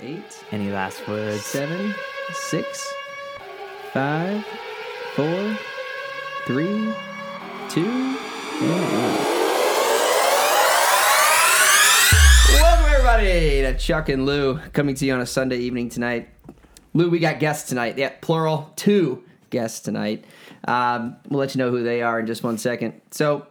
eight, Any last words? seven, six, five, four, three, two, and. Welcome everybody to Chuck and Lou coming to you on a Sunday evening tonight. Lou, we got guests tonight. Yeah, plural, two guests tonight. Um, we'll let you know who they are in just one second. So,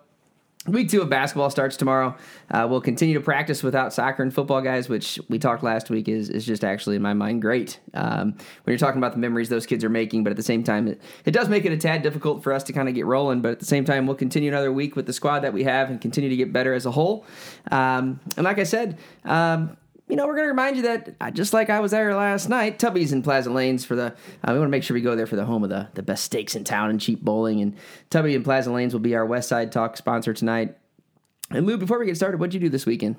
week two of basketball starts tomorrow. Uh, we'll continue to practice without soccer and football guys, which we talked last week is, is just actually in my mind great. Um, when you're talking about the memories those kids are making, but at the same time, it, it does make it a tad difficult for us to kind of get rolling. But at the same time, we'll continue another week with the squad that we have and continue to get better as a whole. Um, and like I said, um, you know, we're going to remind you that uh, just like I was there last night, Tubby's in Pleasant Lanes for the. Uh, we want to make sure we go there for the home of the the best steaks in town and cheap bowling. And Tubby in Pleasant Lanes will be our West Side Talk sponsor tonight. And Lou, before we get started, what'd you do this weekend?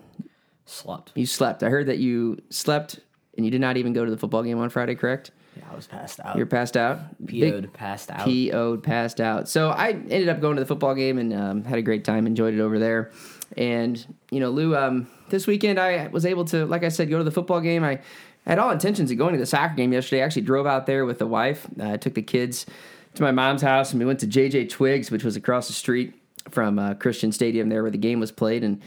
Slept. You slept. I heard that you slept and you did not even go to the football game on Friday, correct? Yeah, I was passed out. You're passed out. PO'd, passed out. PO'd, passed out. So I ended up going to the football game and um, had a great time, enjoyed it over there. And, you know, Lou, um, this weekend I was able to, like I said, go to the football game. I had all intentions of going to the soccer game yesterday. I actually drove out there with the wife. I uh, took the kids to my mom's house and we went to JJ Twigs, which was across the street from uh, Christian Stadium there where the game was played. And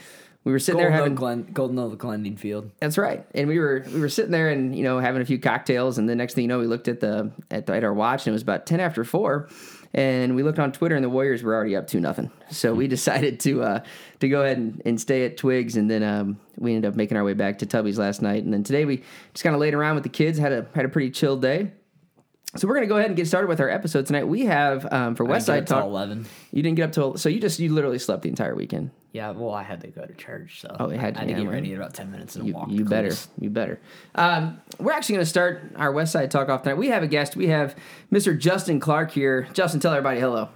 we were sitting Golden there having Glen, Golden Oak Glending Field. that's right. And we were we were sitting there and you know having a few cocktails, and the next thing you know, we looked at the at, the, at our watch, and it was about ten after four. And we looked on Twitter, and the Warriors were already up two nothing. So we decided to uh, to go ahead and, and stay at Twigs, and then um, we ended up making our way back to Tubby's last night. And then today we just kind of laid around with the kids, had a had a pretty chill day. So we're gonna go ahead and get started with our episode tonight. We have um, for West Side get up till Talk. eleven. You didn't get up till so you just you literally slept the entire weekend. Yeah, well, I had to go to church, so Oh, it had I to- had to yeah, get man. ready in about ten minutes and You, walk. you better. Columbus. You better. Um, we're actually going to start our West Side Talk off tonight. We have a guest. We have Mr. Justin Clark here. Justin, tell everybody hello.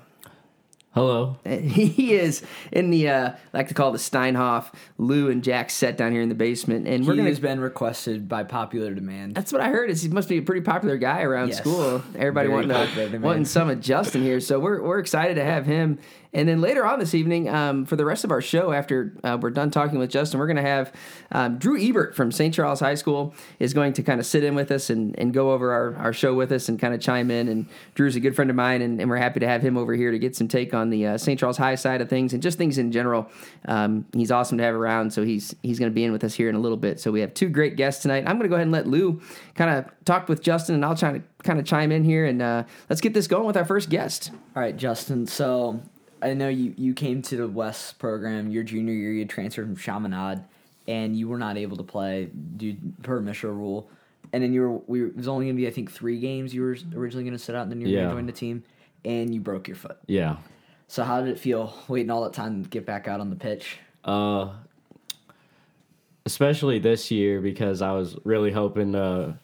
Hello. He is in the, uh, I like to call it the Steinhoff, Lou and Jack set down here in the basement. And we're He going has been requested by popular demand. That's what I heard. Is he must be a pretty popular guy around Yes. school. Everybody Very wanting, to, wanting some of Justin here. So we're, we're excited to have him. And then later on this evening, um, for the rest of our show, after uh, we're done talking with Justin, we're going to have um, Drew Ebert from St. Charles High School is going to kind of sit in with us and, and go over our, our show with us and kind of chime in. And Drew's a good friend of mine, and, and we're happy to have him over here to get some take on the uh, St. Charles High side of things and just things in general. Um, he's awesome to have around, so he's he's going to be in with us here in a little bit. So we have two great guests tonight. I'm going to go ahead and let Lou kind of talk with Justin, and I'll try to kind of chime in here, and uh, let's get this going with our first guest. All right, Justin. So I know you, you came to the West program your junior year. You transferred from Chaminade, and you were not able to play due per MSHSAA rule. And then you were we were, it was only going to be I think three games you were originally going to sit out, and then you were going Yeah. to join the team, and you broke your foot. Yeah. So how did it feel waiting all that time to get back out on the pitch? Uh especially this year because I was really hoping to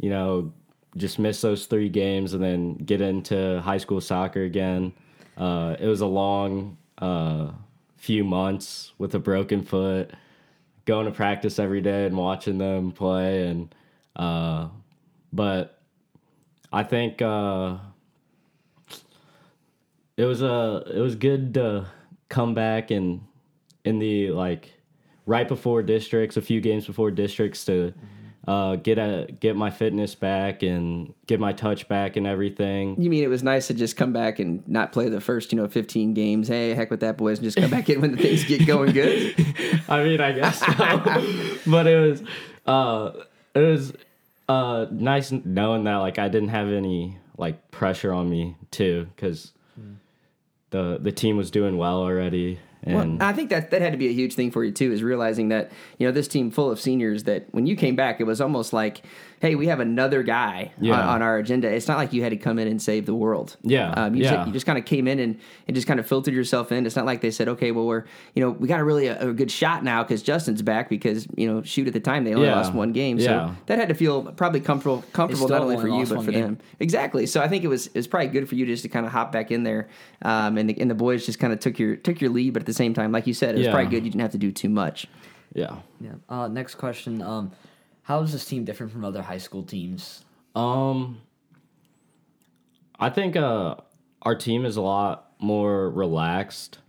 you know just miss those 3 games and then get into high school soccer again. Uh it was a long uh few months with a broken foot going to practice every day and watching them play and uh but I think uh it was a it was good to come back and in the like right before districts, a few games before districts to uh, get a get my fitness back and get my touch back and everything. You mean it was nice to just come back and not play the first, you know, 15 games? Hey, heck with that, boys, and just come back in when the things get going good. I mean, I guess so. but it was uh it was uh nice knowing that like I didn't have any like pressure on me too cuz the the team was doing well already Well, I think that that had to be a huge thing for you too, is realizing that you know this team full of seniors that when you came back, it was almost like, hey, we have another guy on, Yeah. on our agenda. It's not like you had to come in and save the world. Yeah, um, you, yeah. Just, you just kind of came in and, and just kind of filtered yourself in. It's not like they said, okay, well we're you know we got a really a, a good shot now because Justin's back because you know shoot at the time they only Yeah. lost one game, so Yeah. that had to feel probably comfortable comfortable not only only for you but for game. them. Exactly. So I think it was it was probably good for you just to kind of hop back in there, um, and the, and the boys just kind of took your took your lead, but at the same time, like you said, it was Yeah. probably good you didn't have to do too much. yeah. Yeah. Uh, next question. Um, how is this team different from other high school teams? Um, I think uh, our team is a lot more relaxed.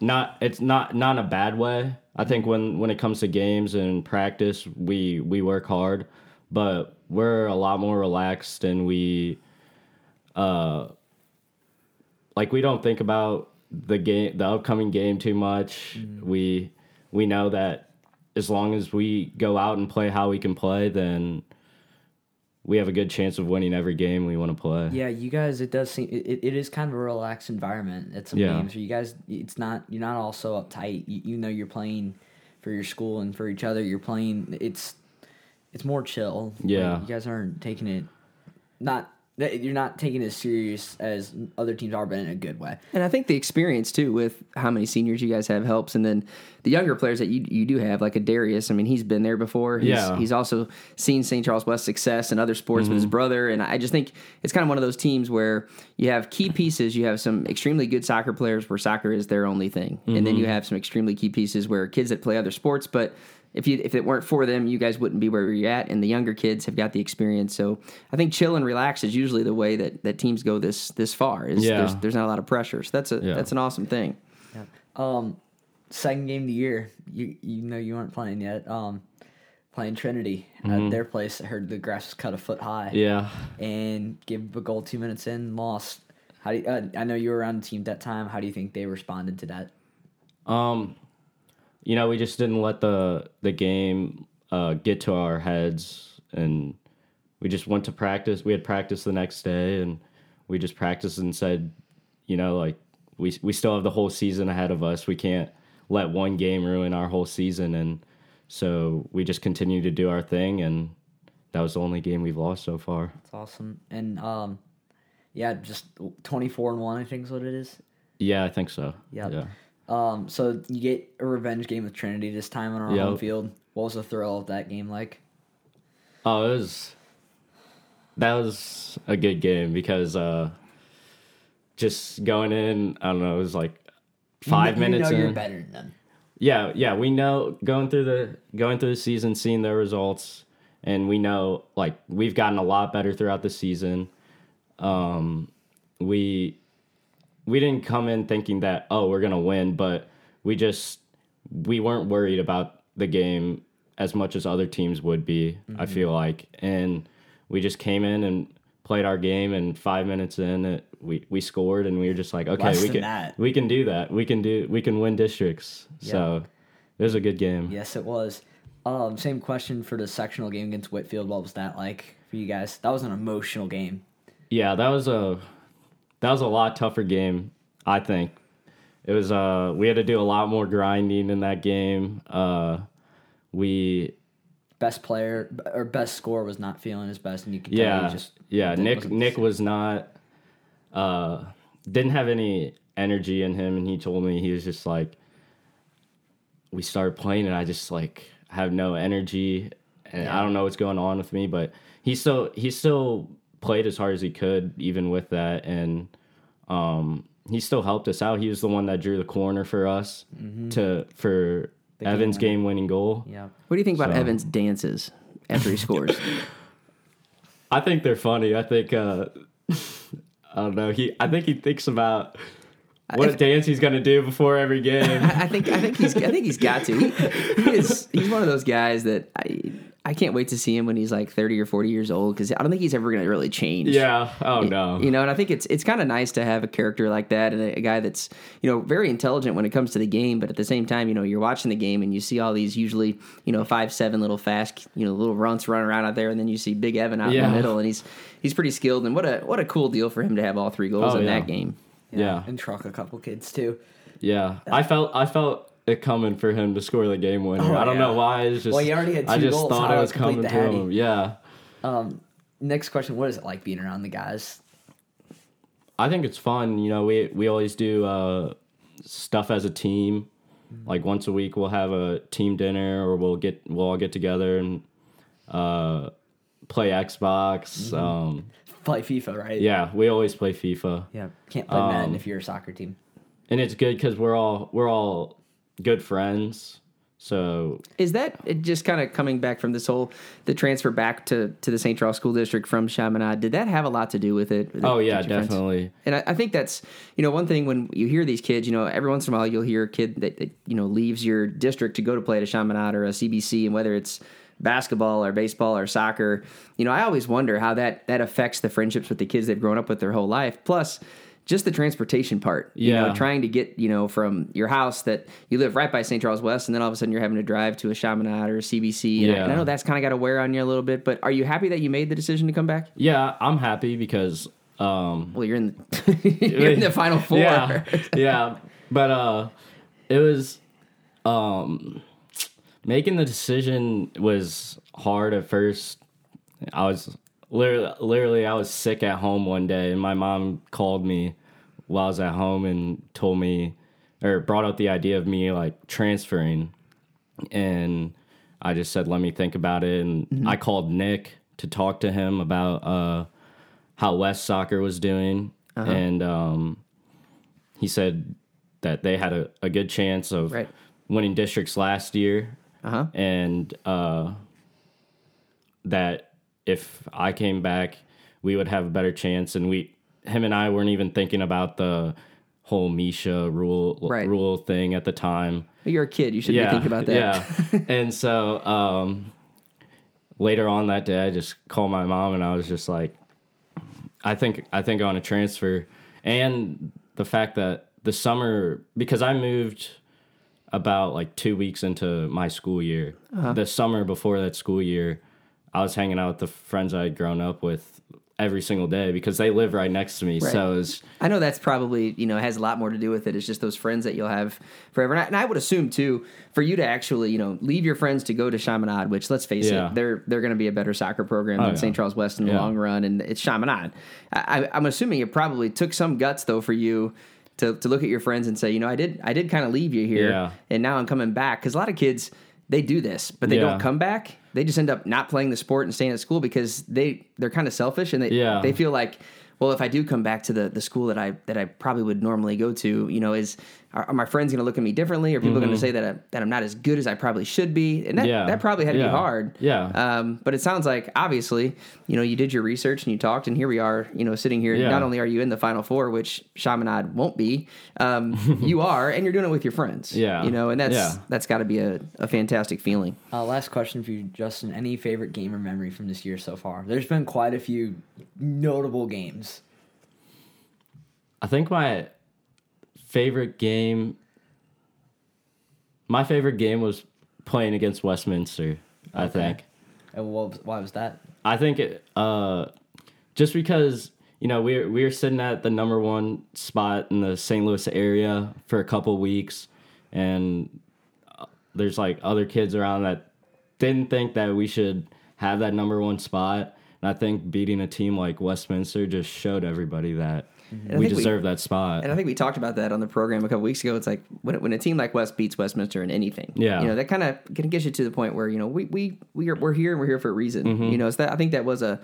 Not it's not not in a bad way. I think when when it comes to games and practice, we we work hard, but we're a lot more relaxed and we, uh, like we don't think about the game, the upcoming game too much. We we know that as long as we go out and play how we can play, then we have a good chance of winning every game we want to play. Yeah, you guys. It does seem it, it is kind of a relaxed environment at some Yeah. games. Where you guys, it's not you're not all so uptight. You, you know you're playing for your school and for each other. You're playing. It's it's more chill. Like, Yeah. you guys aren't taking it not you're not taking it as serious as other teams are, but in a good way. And I think the experience too, with how many seniors you guys have, helps. And then the younger players that you you do have, like a Darius. I mean, he's been there before. He's, Yeah. He's also seen St. Charles West success in other sports with his mm-hmm. brother. And I just think it's kind of one of those teams where you have key pieces. You have some extremely good soccer players where soccer is their only thing, and then you mm-hmm. have some extremely key pieces where kids that play other sports, but if you if it weren't for them, you guys wouldn't be where you're at. And the younger kids have got the experience. So I think chill and relax is usually the way that, that teams go this this far. Is Yeah. there's, there's not a lot of pressure. So that's a Yeah. that's an awesome thing. Yeah. Um, second game of the year. You you know you weren't playing yet. Um, playing Trinity at their place. I heard the grass was cut a foot high. Yeah. and give a goal two minutes in, lost. How do you, uh, I know you were around the team that time. How do you think they responded to that? Um, you know, we just didn't let the the game uh, get to our heads, and we just went to practice. We had practice the next day, and we just practiced and said, you know, like we we still have the whole season ahead of us. We can't let one game ruin our whole season, and so we just continue to do our thing, and that was the only game we've lost so far. It's awesome. And um, yeah, just twenty four and one. I think is what it is. Yeah, I think so. Yep. Yeah. Um, so you get a revenge game with Trinity this time on our home field. What was the thrill of that game like? Oh, it was that was a good game because uh just going in, I don't know, it was like five you minutes know you're better than them. Yeah, yeah, we know going through the going through the season, seeing their results, and we know like we've gotten a lot better throughout the season. Um, we we didn't come in thinking that oh we're gonna win, but we just we weren't worried about the game as much as other teams would be. I feel like, and we just came in and played our game, and five minutes in, it, we we scored, and we were just like okay, Less we can that. we can do that. We can do we can win districts. So it was a good game. Yes, it was. Um, same question for the sectional game against Whitfield. What was that like for you guys? That was an emotional game. Yeah, that was a that was a lot tougher game. I think it was. Uh, we had to do a lot more grinding in that game. Uh, we Best player or best score was not feeling his best, and you could tell yeah just yeah Nick Nick was not uh didn't have any energy in him, and he told me he was just like we started playing, and I just like have no energy, and I don't know what's going on with me, but he still he still played as hard as he could even with that, and um he still helped us out. He was the one that drew the corner for us to for game Evans' game winning goal. Yeah. What do you think about So- Evans' dances after he scores? I think they're funny. I think uh I don't know. He I think he thinks about what If- dance he's gonna do before every game. I I think I think he's I think he's got to. He, he is he's one of those guys that I I can't wait to see him when he's like thirty or forty years old because I don't think he's ever going to really change. yeah. Oh no. You know, and I think it's it's kind of nice to have a character like that and a, a guy that's you know very intelligent when it comes to the game, but at the same time, you know, you're watching the game and you see all these usually you know five seven little fast you know little runts running around out there, and then you see Big Evan out in the middle, and he's he's pretty skilled, and what a what a cool deal for him to have all three goals Oh, in yeah. that game. Yeah. And truck a couple kids too. Yeah. I uh, felt I felt it coming for him to score the game winner. Oh, I don't yeah. know why. It's just Well, he already had I just goals. thought it was coming to Hattie? him. Yeah. Um, next question: What is it like being around the guys? I think it's fun. You know, we we always do uh, stuff as a team. Like once a week, we'll have a team dinner, or we'll get we'll all get together and uh, play Xbox. Um, Play FIFA, right? yeah, we always play FIFA, Yeah. Can't play Madden Um, if you're a soccer team. and it's good because we're all we're all good friends. So Is that just kind of coming back from this whole the transfer back to to the St. Charles School District from Chaminade? Did that have a lot to do with it? oh yeah, your friends- definitely. And I, I think that's you know one thing when you hear these kids, you know, every once in a while you'll hear a kid that, that you know leaves your district to go to play at a Chaminade or a CBC, and whether it's basketball or baseball or soccer, you know, I always wonder how that that affects the friendships with the kids they've grown up with their whole life. Plus. Just the transportation part, you know, Yeah. trying to get, you know, from your house that you live right by St. Charles West, and then all of a sudden you're having to drive to a Chaminade or a CBC. And I- Yeah. and I know that's kind of got to wear on you a little bit, but are you happy that you made the decision to come back? Yeah, I'm happy because um, Well, you're in the, you're in the final four. Yeah, yeah. But uh, it was um, making the decision was hard at first. I was literally, literally, I was sick at home one day, and my mom called me while I was at home and told me, or brought up the idea of me like transferring, and I just said, "Let me think about it." And I called Nick to talk to him about uh, how West Soccer was doing, and um, he said that they had a, a good chance of Right. winning districts last year, Uh-huh. and uh, that if I came back, we would have a better chance. And we, him and I, weren't even thinking about the whole MSHSAA rule Right. rule thing at the time You're a kid. You should be thinking about that. yeah. and so um, later on that day, I just called my mom and I was just like, I think I think on a transfer, and the fact that the summer because I moved about like two weeks into my school year. Uh-huh. The summer before that school year, I was hanging out with the friends I had grown up with every single day because they live right next to me. Right. So was I know that's probably you know has a lot more to do with it. It's just those friends that you'll have forever. And I, and I would assume too for you to actually you know leave your friends to go to Chaminade, which let's face Yeah. it, they're they're going to be a better soccer program Oh, than yeah. St. Charles West in the Yeah. long run, and it's Chaminade. I, I, I'm assuming it probably took some guts though for you. To, to look at your friends and say, you know, I did I did kind of leave you here, Yeah. and now I'm coming back because a lot of kids they do this, but they don't come back. They just end up not playing the sport and staying at school because they they're kind of selfish and they Yeah. they feel like well if i do come back to the, the school that i that i probably would normally go to you know is are, are my friends going to look at me differently are people going to say that, I, that i'm not as good as i probably should be and that, Mm-hmm. Yeah. that probably had to be hard Yeah. um, but it sounds like obviously you know you did your research and you talked and here we are you know sitting here Yeah. not only are you in the final four which chaminade won't be um, you are and you're doing it with your friends Yeah. you know and that's Yeah. that's got to be a, a fantastic feeling Uh, last question for you, Justin. Any favorite game or memory from this year so far? There's been quite a few notable games. I think my favorite game, my favorite game was playing against Westminster. I Okay. think. And what why was that? I think it, uh, just because you know we're we're sitting at the number one spot in the St. Louis area for a couple weeks, and uh, there's like other kids around that didn't think that we should have that number one spot. And I think beating a team like Westminster just showed everybody that I we think we- deserve that spot. And I think we talked about that on the program a couple weeks ago. It's like when, when a team like West beats Westminster in anything, Yeah. you know that kind of can get you to the point where you know we we we are we're here and we're here for a reason. Mm-hmm. You know, so that I think that was a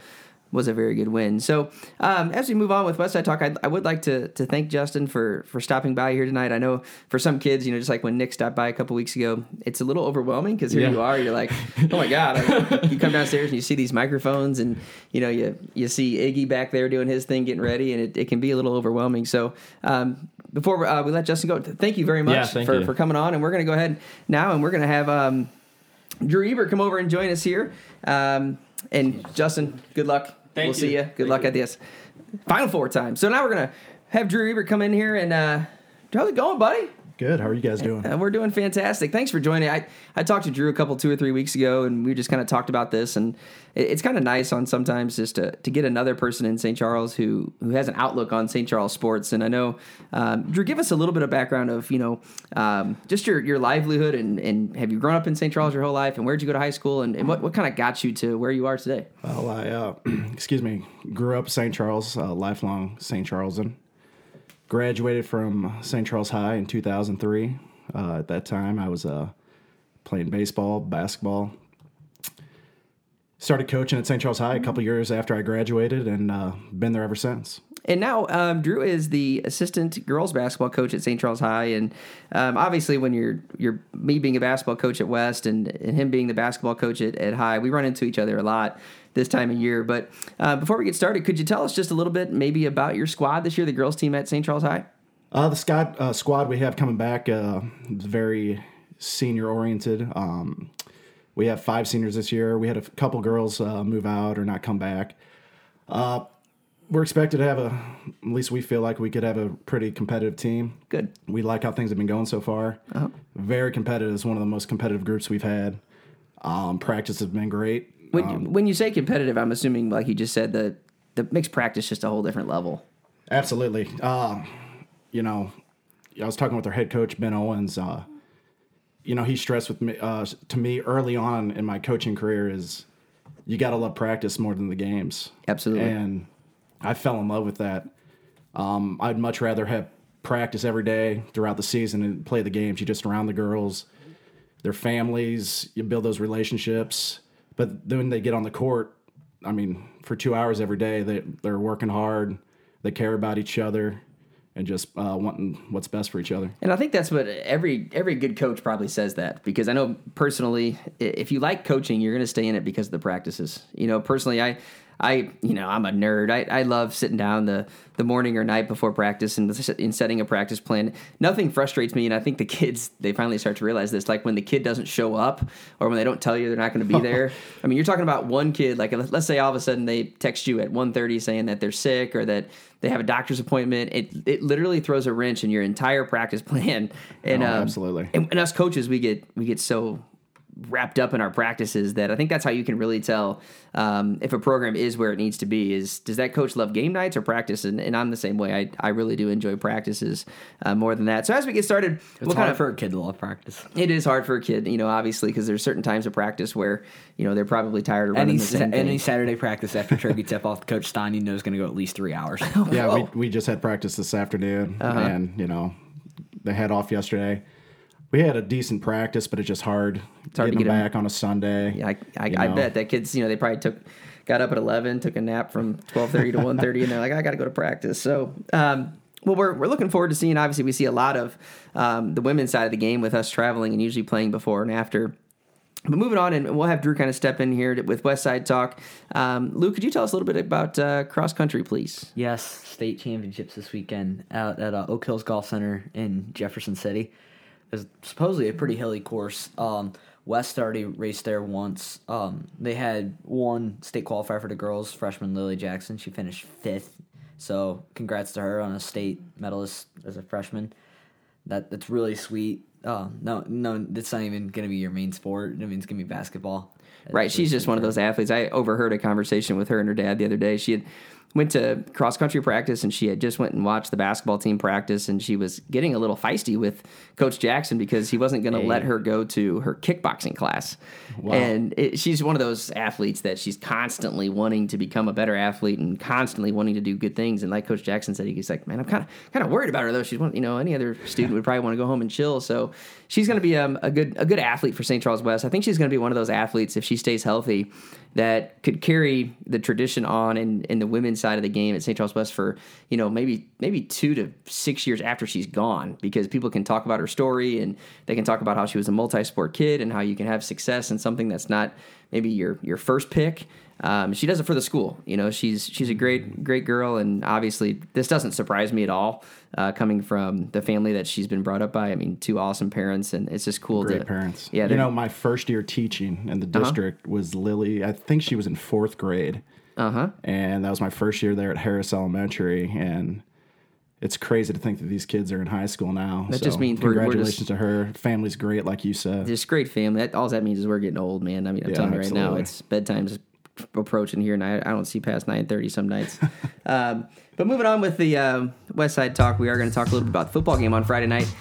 was a very good win. So um, as we move on with Westside Talk, I, I would like to to thank Justin for for stopping by here tonight. I know for some kids, you know, just like when Nick stopped by a couple weeks ago, it's a little overwhelming because here Yeah. you are, you're like, oh my god, you come downstairs and you see these microphones and you know you you see Iggy back there doing his thing, getting ready, and it, it can be a little overwhelming. So um, before uh, we let Justin go, thank you very much Yeah, for, you. for coming on, and we're gonna go ahead now, and we're gonna have um, Drew Ebert come over and join us here. Um, and Justin, good luck. Thank we'll see you. you. Good Thank luck you. at this final four time. So now we're gonna have Drew Ebert come in here and uh, how's it going, buddy? Good. How are you guys doing? Uh, we're doing fantastic. Thanks for joining. I, I talked to Drew a couple, two or three weeks ago, and we just kind of talked about this. And it, it's kind of nice on sometimes just to, to get another person in St. Charles who who has an outlook on St. Charles sports. And I know, um, Drew, give us a little bit of background of you know um, just your, your livelihood and, and have you grown up in St. Charles your whole life, and where'd you go to high school, and, and what, what kind of got you to where you are today? Well, I, uh, excuse me, grew up St. Charles, uh, lifelong St. Charlesan. Graduated from St. Charles High in 2003. Uh, at that time, I was uh, playing baseball, basketball. Started coaching at St. Charles High a couple years after I graduated, and uh, been there ever since. And now um, Drew is the assistant girls basketball coach at St. Charles High, and um, obviously when you're you're me being a basketball coach at West and, and him being the basketball coach at, at High, we run into each other a lot this time of year. But uh, before we get started, could you tell us just a little bit maybe about your squad this year, the girls team at St. Charles High? Uh, the squad, uh, squad we have coming back uh, is very senior oriented. Um, we have five seniors this year. We had a couple girls uh, move out or not come back. Uh, we're expected to have a, at least we feel like we could have a pretty competitive team. Good. We like how things have been going so far. Very competitive. It's one of the most competitive groups we've had. Um, practice has been great. When, when you say competitive, I'm assuming, like you just said, the the mixed practice just a whole different level. Absolutely. Um, you know, I was talking with our head coach Ben Owens. Uh, you know, he stressed with me uh, to me early on in my coaching career is you got to love practice more than the games. Absolutely. And I fell in love with that. Um, I'd much rather have practice every day throughout the season and play the games. You just around the girls, their families, you build those relationships. But then when they get on the court, I mean, for two hours every day, they they're working hard. They care about each other and just uh, wanting what's best for each other. And I think that's what every every good coach probably says that because I know personally, if you like coaching, you're going to stay in it because of the practices. You know, personally, I. I, you know, I'm a nerd. I, I love sitting down the, the morning or night before practice and in setting a practice plan. Nothing frustrates me, and I think the kids they finally start to realize this. Like when the kid doesn't show up, or when they don't tell you they're not going to be there. I mean, you're talking about one kid. Like let's say all of a sudden they text you at 1.30 saying that they're sick or that they have a doctor's appointment. It it literally throws a wrench in your entire practice plan. And Oh, um, absolutely. and, and us coaches, we get we get so wrapped up in our practices that I think that's how you can really tell um, if a program is where it needs to be. Is does that coach love game nights or practice? And, and I'm the same way. I, I really do enjoy practices uh, more than that. So as we get started, It's what hard kind of for a kid to love practice. it is hard for a kid, you know, obviously because there's certain times of practice where you know they're probably tired of running Any the sa- same any. Saturday practice after turkey tip off, Coach Stein, you know, is going to go at least three hours. Yeah, we, we just had practice this afternoon, and you know, they had off yesterday. We had a decent practice, but it's just hard, hard to getting get them 'em- back on a Sunday. Yeah, I, I, I bet that kids, you know, they probably took, got up at eleven, took a nap from twelve thirty to one thirty, and they're like, I got to go to practice. So, um, well, we're we're looking forward to seeing. Obviously, we see a lot of um, the women's side of the game with us traveling and usually playing before and after. But moving on, and we'll have Drew kind of step in here with West Side Talk. Um, Lou, could you tell us a little bit about uh, cross country, please? yes, state championships this weekend out at uh, Oak Hills Golf Center in Jefferson City. It's supposedly a pretty hilly course. Um, West already raced there once. Um, they had one state qualifier for the girls, freshman Lily Jackson. She finished fifth. So congrats to her on a state medalist as a freshman. That that's really sweet. Uh, no, no, that's not even gonna be your main sport. I mean, it's gonna be basketball. That's Right, she's just one of those athletes. I overheard a conversation with her and her dad the other day. She had went to cross country practice and she had just went and watched the basketball team practice and she was getting a little feisty with Coach Jackson because he wasn't going to Hey. let her go to her kickboxing class. And it, she's one of those athletes that she's constantly wanting to become a better athlete and constantly wanting to do good things. And like Coach Jackson said, he's like, man, I'm kind of kind of worried about her though. She's one, you know, any other student would probably want to go home and chill. So she's going to be um, a good a good athlete for St. Charles West. I think she's going to be one of those athletes if she stays healthy that could carry the tradition on in, in the women's side of the game at St. Charles West for you know maybe maybe two to six years after she's gone because people can talk about her story and they can talk about how she was a multi-sport kid and how you can have success in something that's not maybe your your first pick. Um, she does it for the school. You know, she's she's a great great girl, and obviously this doesn't surprise me at all. Uh, coming from the family that she's been brought up by, I mean, two awesome parents, and it's just cool. Great to, parents. Yeah, you know, my first year teaching in the district was Lily. I think she was in fourth grade, Uh huh. and that was my first year there at Harris Elementary. And it's crazy to think that these kids are in high school now. That So just means we're- we're congratulations just- to her. Family's great, like you said. Just great family. That, all that means is we're getting old, man. I mean, I'm Yeah, telling you right now, it's bedtime's approaching here, and I, I don't see past 9:30 some nights. um, but moving on with the um, West Side talk, we are going to talk a little bit about the football game on Friday night.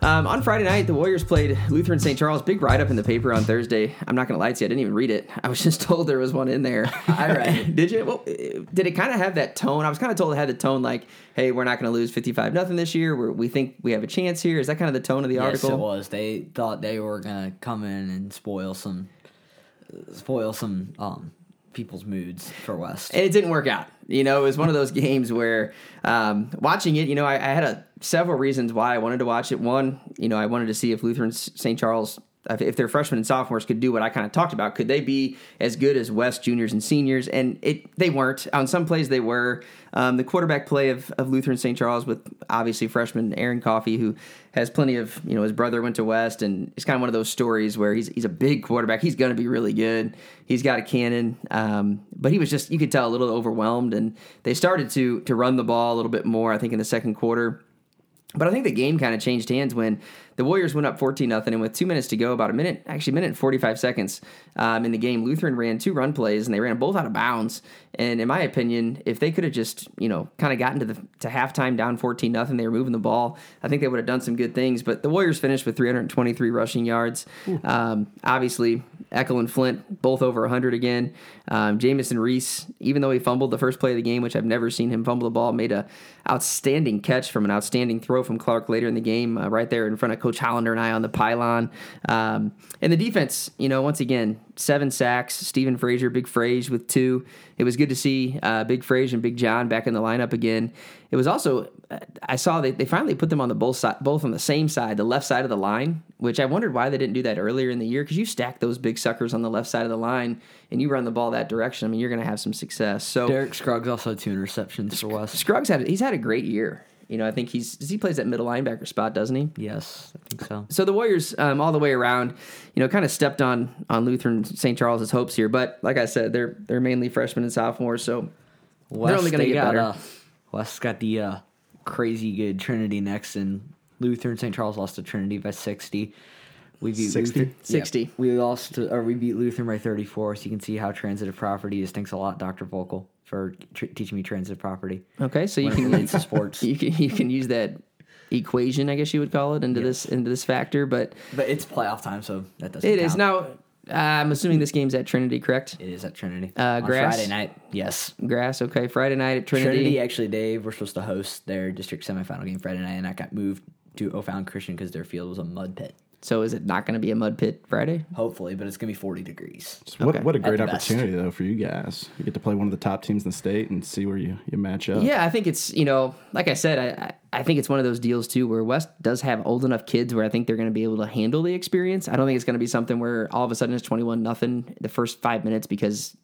Um, on Friday night, the Warriors played Lutheran St. Charles. Big write up in the paper on Thursday. I'm not going to lie to you, I didn't even read it. I was just told there was one in there. I read did you? Well, uh, did it kind of have that tone? I was kind of told it had the tone like, "Hey, we're not going to lose 55 nothing this year. We're, we think we have a chance here." Is that kind of the tone of the Yes, article? it was. They thought they were gonna come in and spoil some, spoil some um, people's moods for West. and it didn't work out. You know, it was one of those games where um, watching it, you know, I, I had a, several reasons why I wanted to watch it. One, you know, I wanted to see if Lutheran St. Charles, if- their freshmen and sophomores could do what I kind of talked about, could they be as good as West juniors and seniors? And it they weren't. On some plays, they were. Um, the quarterback play of, of Lutheran St. Charles with obviously freshman Aaron Coffey, who has plenty of, you know, his brother went to West, and it's kind of one of those stories where he's he's a big quarterback. He's going to be really good. He's got a cannon, um, but he was just you could tell a little overwhelmed, and they started to to run the ball a little bit more. I think in the second quarter. But I think the game kind of changed hands when the Warriors went up 14 0 and with two minutes to go, about a minute, actually a minute and 45 seconds um, in the game, Lutheran ran two run plays, and they ran both out of bounds. And in my opinion, if they could have just, you know, kind of gotten to the to halftime down 14 0, they were moving the ball. I think they would have done some good things. But the Warriors finished with 323 rushing yards. Um, obviously, Eckel and Flint both over 100 again. Um, Jamison Reese, even though he fumbled the first play of the game, which I've never seen him fumble the ball, made a outstanding catch from an outstanding throw from Clark later in the game, uh, right there in front of Coach Hollander and I on the pylon. Um, and the defense, you know, once again, seven sacks. Stephen Frazier, Big Frage with two. It was good to see uh, Big Frage and Big John back in the lineup again. It was also uh, I saw they, they finally put them on the both side, both on the same side, the left side of the line, which I wondered why they didn't do that earlier in the year because you stack those big suckers on the left side of the line and you run the ball that direction. I mean, you're going to have some success. So Derek Scruggs also had two interceptions for West. Scruggs had he's had a great year. You know, I think he's he plays that middle linebacker spot, doesn't he? Yes, I think so. So the Warriors, um, all the way around, you know, kind of stepped on on Lutheran St. Charles's hopes here. But like I said, they're they're mainly freshmen and sophomores, so West, they're only gonna they get got, better. Uh, West got the uh, crazy good Trinity next, and Lutheran St. Charles lost to Trinity by sixty. We beat 60? Luther- 60. Yeah, we lost to, or we beat Lutheran by thirty four. So you can see how transitive property is. Thanks a lot, Doctor Volkel, for tr- teaching me transitive property. okay, so you When it can relates to sports. you can you can use that equation, I guess you would call it, into this into this factor. But But it's playoff time, so that doesn't. it is count. now. Uh, I'm assuming this game's at Trinity, correct? It is at Trinity. Uh, On grass? Friday night. Yes. Grass, okay. Friday night at Trinity. Trinity. actually, Dave, we're supposed to host their district semifinal game Friday night, and I got moved to O'Fallon Christian because their field was a mud pit. So is it not going to be a mud pit Friday? Hopefully, but it's gonna be forty degrees. So what, Okay. what a great the best. opportunity though for you guys. You get to play one of the top teams in the state and see where you, you match up. Yeah, I think it's you know, like I said, I I I think it's one of those deals too where West does have old enough kids where I think they're going to be able to handle the experience. I don't think it's going to be something where all of a sudden it's twenty one nothing the first five minutes because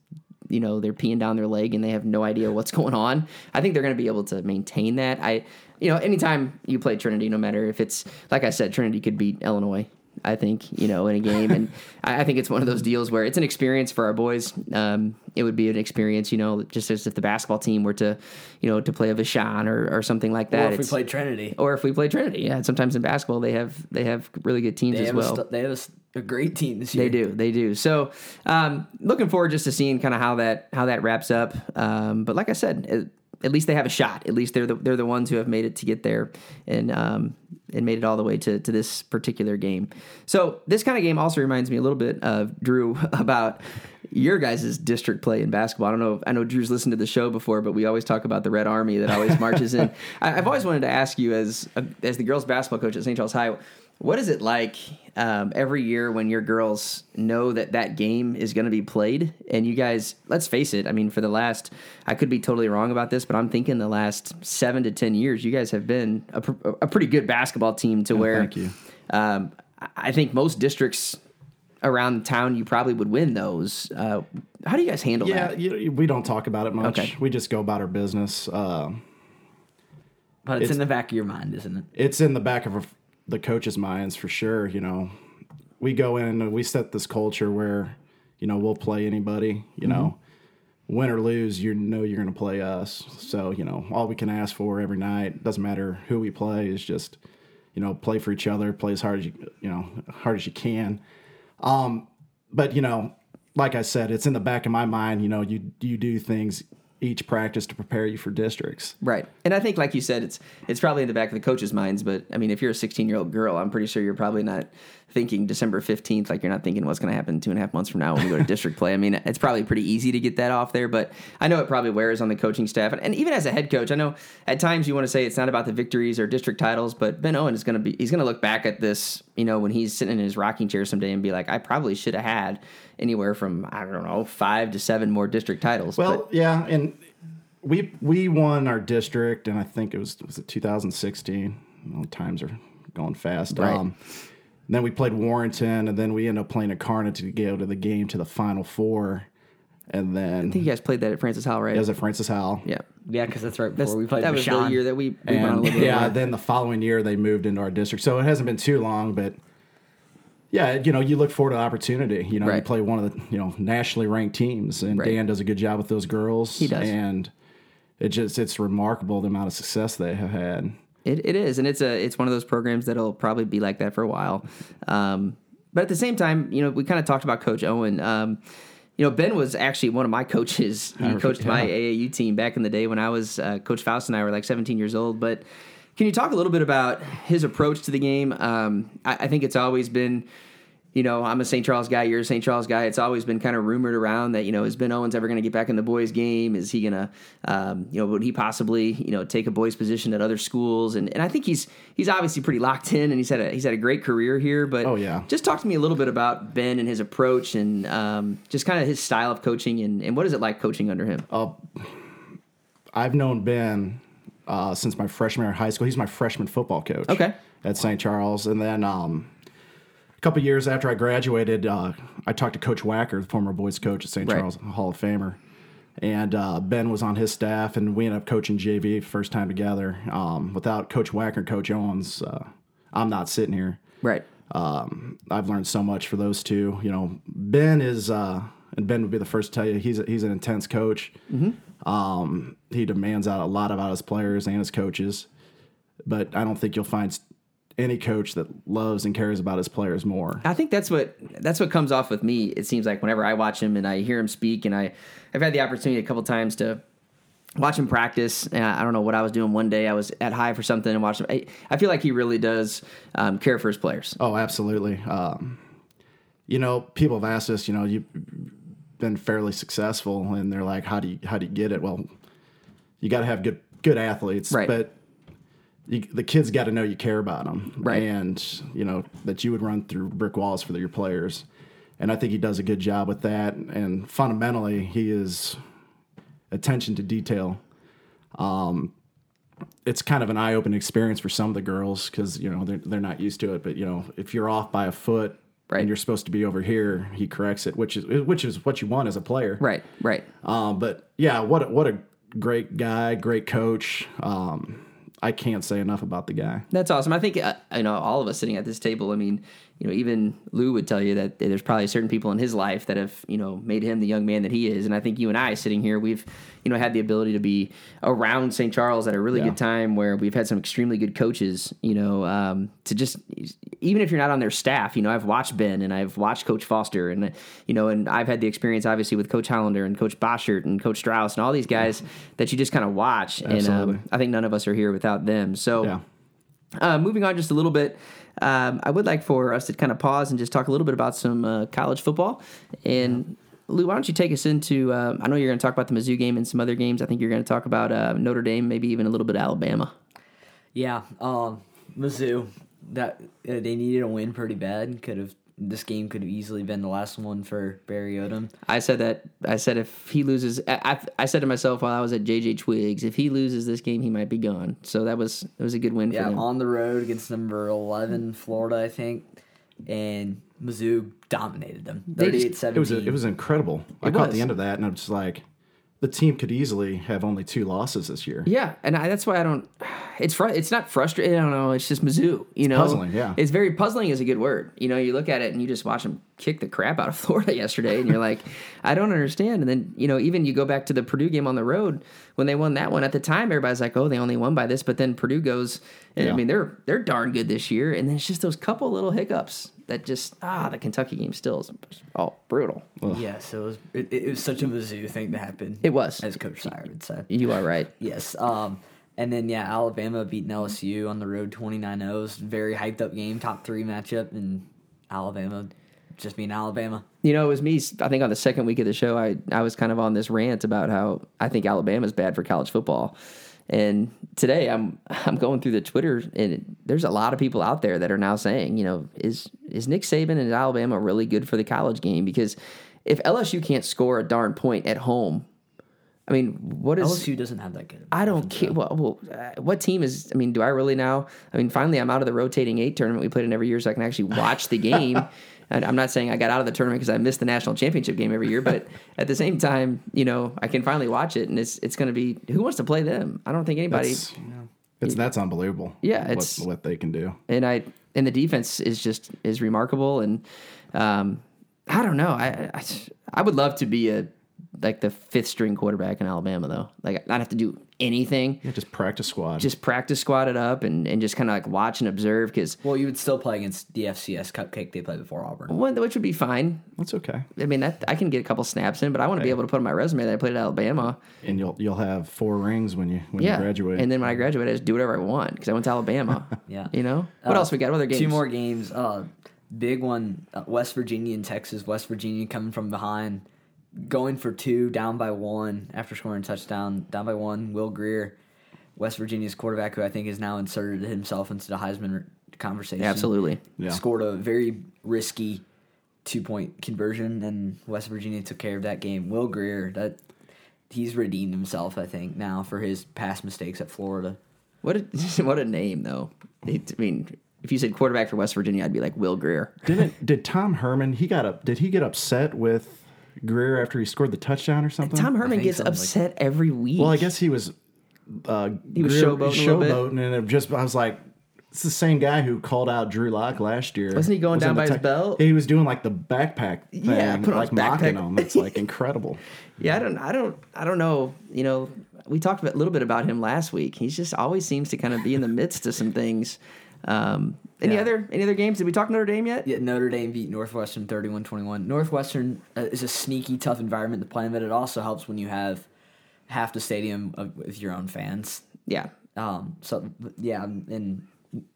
you know they're peeing down their leg and they have no idea what's going on. I think they're going to be able to maintain that. I you know anytime you play Trinity, no matter if it's like I said, Trinity could beat Illinois. I think you know in a game, and I, I think it's one of those deals where it's an experience for our boys. Um, it would be an experience, you know, just as if the basketball team were to, you know, to play a Vashon or, or something like that. Or if we It's- played Trinity, or if we play Trinity, yeah. Sometimes in basketball they have they have really good teams they as well. a, they have a great team this year. They do, they do. So, um, looking forward just to seeing kind of how that how that wraps up. Um, but like I said, at, at least they have a shot. At least they're the they're the ones who have made it to get there and um, and made it all the way to to this particular game. So this kind of game also reminds me a little bit of Drew about your guys' district play in basketball. I don't know. If, I know Drew's listened to the show before, but we always talk about the Red Army that always marches in. I, I've always wanted to ask you, as as the girls' basketball coach at St. Charles High, what is it like um, every year when your girls know that that game is going to be played? And you guys, let's face it. I mean, for the last, I could be totally wrong about this, but I'm thinking the last seven to ten years, you guys have been a, pr- a pretty good basketball team to where. thank you. Um, I- think most districts around town, you probably would win those. Uh, how do you guys handle Yeah, that? you, we don't talk about it much. Okay. We just go about our business. Um, but it's, It's- in the back of your mind, isn't it? it's in the back of the coaches' minds for sure. You know, we go in and we set this culture where, you know, we'll play anybody. You know, win or lose, you know you're going to play us. So you know, all we can ask for every night doesn't matter who we play is just, you know, play for each other, play as hard as you you know hard as you can. Um, but you know, like I said, it's in the back of my mind. You know, you you do things each practice to prepare you for districts. Right. And I think, like you said, it's it's probably in the back of the coaches' minds. But I mean, if you're a 16 year old girl, I'm pretty sure you're probably not thinking December 15th. Like you're not thinking what's going to happen two and a half months from now when we go to district play. I mean, it's probably pretty easy to get that off there. But I know it probably wears on the coaching staff, and, and even as a head coach, I know at times you want to say it's not about the victories or district titles, but Ben Owen is going to be he's going to look back at this, you know, when he's sitting in his rocking chair someday and be like, I probably should have had anywhere from I don't know five to seven more district titles. Well, But- yeah, and we we won our district, and I think it was was it 2016. Well, times are going fast. Right. Um, then we played Warrenton, and then we ended up playing Incarnate to go to the game to the Final Four, and then I think you guys played that at Francis Howell, right? it was at Francis Howell. yeah. Yeah, because that's right before That's, we played that was the Vashon. year that we, we won a And little yeah, more. then the following year they moved into our district. So it hasn't been too long, but yeah, you know, you look forward to the opportunity. You know, you play one of the you know nationally ranked teams, and Right. Dan does a good job with those girls. He does. and it just it's remarkable the amount of success they have had. It, it is, and it's a it's one of those programs that'll probably be like that for a while. Um, but at the same time, you know, we kind of talked about Coach Owen. Um, you know, Ben was actually one of my coaches. He coached my yeah. AAU team back in the day when I was uh, Coach Faust and I were like 17 years old. But can you talk a little bit about his approach to the game? Um, I, I think it's always been you know, I'm a St. Charles guy, you're a St. Charles guy. It's always been kind of rumored around that, you know, is Ben Owens ever going to get back in the boys' game? Is he going to, um, you know, would he possibly, you know, take a boys' position at other schools? And, and I think he's he's obviously pretty locked in, and he's had a he's had a great career here. But Oh, yeah. just talk to me a little bit about Ben and his approach, and um, just kind of his style of coaching, and, and what is it like coaching under him? I've known Ben uh, since my freshman year in high school. He's my freshman football coach. Okay. At St. Charles, and then um, couple years after I graduated, uh, I talked to Coach Wacker, the former boys coach at St. Right. Charles, Hall of Famer, and uh, Ben was on his staff, and we ended up coaching JV first time together. Um, without Coach Wacker and Coach Owens, uh, I'm not sitting here. Right. Um, I've learned so much for those two. You know, Ben is, uh, and Ben would be the first to tell you he's a, he's an intense coach. Um, he demands out a lot about his players and his coaches, but I don't think you'll find any coach that loves and cares about his players more. I think that's what that's what comes off with me. It seems like whenever I watch him and I hear him speak, and I I've had the opportunity a couple times to watch him practice. And I don't know what I was doing one day. I was at high for something and watched him. I, I feel like he really does um, care for his players. Oh, absolutely. Um, you know, people have asked us. You know, you've been fairly successful, and they're like, "How do you how do you get it?" Well, you got to have good good athletes, Right. But you, the kids got to know you care about them, Right. And you know that you would run through brick walls for your players, and I think he does a good job with that. And fundamentally, he is attention to detail. Um, it's kind of an eye-opening experience for some of the girls because you know they're they're not used to it. But you know, if you're off by a foot Right. and you're supposed to be over here, he corrects it, which is which is what you want as a player. Right, right. Um, but yeah, what a, what a great guy, great coach. Um, I can't say enough about the guy. That's awesome. I think uh, you know all of us sitting at this table. I mean, you know, even Lou would tell you that there's probably certain people in his life that have you know made him the young man that he is. And I think you and I sitting here, we've you know had the ability to be around St. Charles at a really Yeah. good time where we've had some extremely good coaches. You know, um, to just even if you're not on their staff, you know, I've watched Ben and I've watched Coach Foster and you know, and I've had the experience obviously with Coach Hollander and Coach Boschert and Coach Strauss and all these guys that you just kind of watch. And um, I think none of us are here without them. So. Yeah. Uh, moving on just a little bit, um, I would like for us to kind of pause and just talk a little bit about some uh, college football. And Lou, why don't you take us into? Uh, I know you're going to talk about the Mizzou game and some other games. I think you're going to talk about uh, Notre Dame, maybe even a little bit of Alabama. Yeah, um, Mizzou. That uh, they needed a win pretty bad. Could have this game could have easily been the last one for Barry Odom. I said that. I said if he loses, I, I, I said to myself while I was at JJ Twigs, if he loses this game, he might be gone. So that was it was a good win Yeah, for him. on the road against number eleven Florida, I think, and Mizzou dominated them. They just- 38 It was a, it was incredible. I It caught the end of that, and I was like, the team could easily have only two losses this year. Yeah, and I, that's why I don't. It's fr- It's not frustrating. I don't know. It's just Mizzou. You know, puzzling, yeah. It's very puzzling. Is a good word. You know, you look at it and you just watch them kick the crap out of Florida yesterday, and you're like, I don't understand. And then you know, even you go back to the Purdue game on the road when they won that one. At the time, everybody's like, oh, they only won by this, but then Purdue goes. And I mean, they're they're darn good this year, and then it's just those couple little hiccups. That just ah the Kentucky game still is oh brutal. Yes, it was. It, it was such a Mizzou thing to happen. It was. as Coach Sire would say. You are right. Yes. Um, and then yeah, Alabama beating LSU on the road 29-0. Very hyped up game, top three matchup, and Alabama just being Alabama. You know, it was me. I think on the second week of the show, I I was kind of on this rant about how I think Alabama's bad for college football. And today, I'm I'm going through the Twitter, and there's a lot of people out there that are now saying, you know, is is Nick Saban and Alabama really good for the college game? Because if LSU can't score a darn point at home, I mean, what is LSU doesn't have that good. I don't care. Well, well uh, what team is? I mean, do I really now? I mean, finally, I'm out of the rotating eight tournament we played in every year, so I can actually watch the game. and I'm not saying I got out of the tournament because I missed the national championship game every year, but at the same time, you know, I can finally watch it, and it's it's going to be who wants to play them? I don't think anybody. That's, it's, that's unbelievable. Yeah, what- it's- what, they can do. and I and the defense is just is remarkable, and um, I don't know. I, I I would love to be a like the fifth string quarterback in Alabama though. Like I'd have to do anything. Yeah, just practice squad. just practice squad it up and, and just kind of like watch and observe because Well, you would still play against the FCS cupcake they played before Auburn. which would be fine. that's okay. I mean, that, I can get a couple snaps in, but I want to be able to put on my resume that I played at Alabama. And you'll you'll have four rings when you when Yeah, you graduate. and then when I graduate, I just do whatever I want because I went to Alabama. Yeah. you know what Uh, else we got? What other games? Two more games. Uh, big one. Uh, West Virginia and Texas. West Virginia coming from behind, going for two, down by one after scoring a touchdown. Down by one. Will Grier, West Virginia's quarterback, who I think has now inserted himself into the Heisman conversation. Absolutely. Yeah. Scored a very risky two point conversion, and West Virginia took care of that game. Will Grier, that he's redeemed himself, I think, now for his past mistakes at Florida. What a what a name though. It, I mean, if you said quarterback for West Virginia, I'd be like Will Grier. Didn't did Tom Herman? He got up. Did he get upset with Grier after he scored the touchdown or something? Tom Herman gets something like- upset every week. Well, I guess he was. Uh, He was Grier- showboating a bit? showboating, and it just I was like, it's the same guy who called out Drew Lock last year. Wasn't he going Was down in the by his belt? He was doing like the backpack thing, Yeah, put on like his backpack. mocking him. It's like incredible. Yeah, I don't, I don't, I don't know. You know, we talked a little bit about him last week. He just always seems to kind of be in the midst of some things. Um, any Yeah. other, any other games? Did we talk Notre Dame yet? Yeah, Notre Dame beat Northwestern 31-21. Northwestern uh, is a sneaky, tough environment to play in, but it also helps when you have half the stadium of, with your own fans. Yeah, Um, so yeah, and